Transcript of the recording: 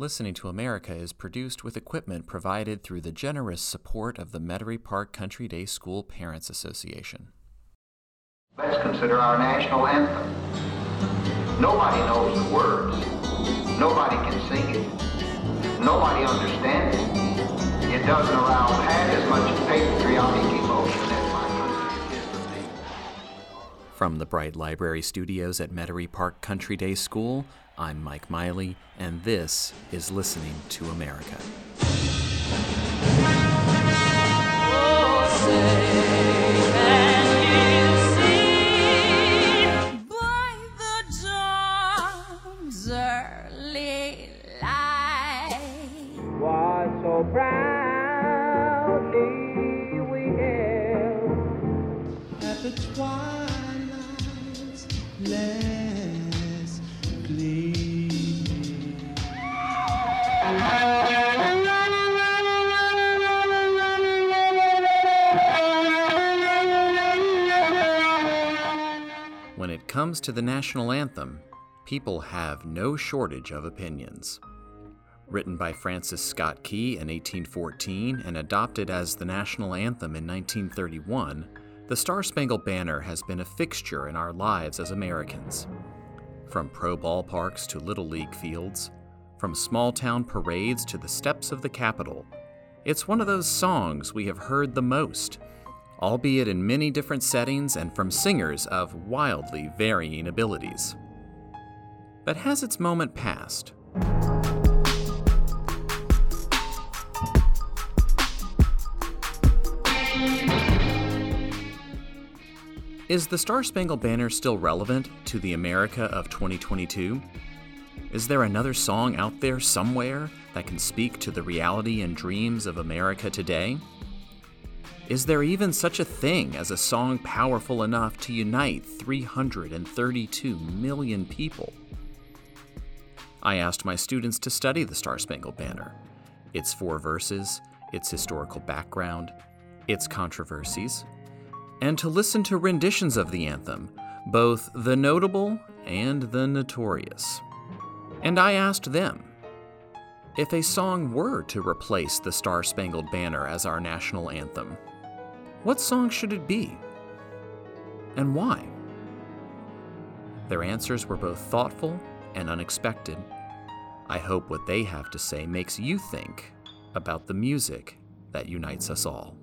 Listening to America is produced with equipment provided through the generous support of the Metairie Park Country Day School Parents Association. Let's consider our national anthem. Nobody knows the words. Nobody can sing it. Nobody understands it. It doesn't arouse half as much patriotic From the Bright Library Studios at Metairie Park Country Day School, I'm Mike Miley, and this is Listening to America. proudly When it comes to the national anthem, people have no shortage of opinions. Written by Francis Scott Key in 1814 and adopted as the national anthem in 1931, the Star Spangled Banner has been a fixture in our lives as Americans. From pro ballparks to little league fields, from small town parades to the steps of the Capitol, it's one of those songs we have heard the most, albeit in many different settings and from singers of wildly varying abilities. But has its moment passed? Is the Star Spangled Banner still relevant to the America of 2022? Is there another song out there somewhere that can speak to the reality and dreams of America today? Is there even such a thing as a song powerful enough to unite 332 million people? I asked my students to study the Star Spangled Banner, its four verses, its historical background, its controversies, and to listen to renditions of the anthem, both the notable and the notorious. And I asked them if a song were to replace the Star Spangled Banner as our national anthem, what song should it be? And why? Their answers were both thoughtful and unexpected. I hope what they have to say makes you think about the music that unites us all.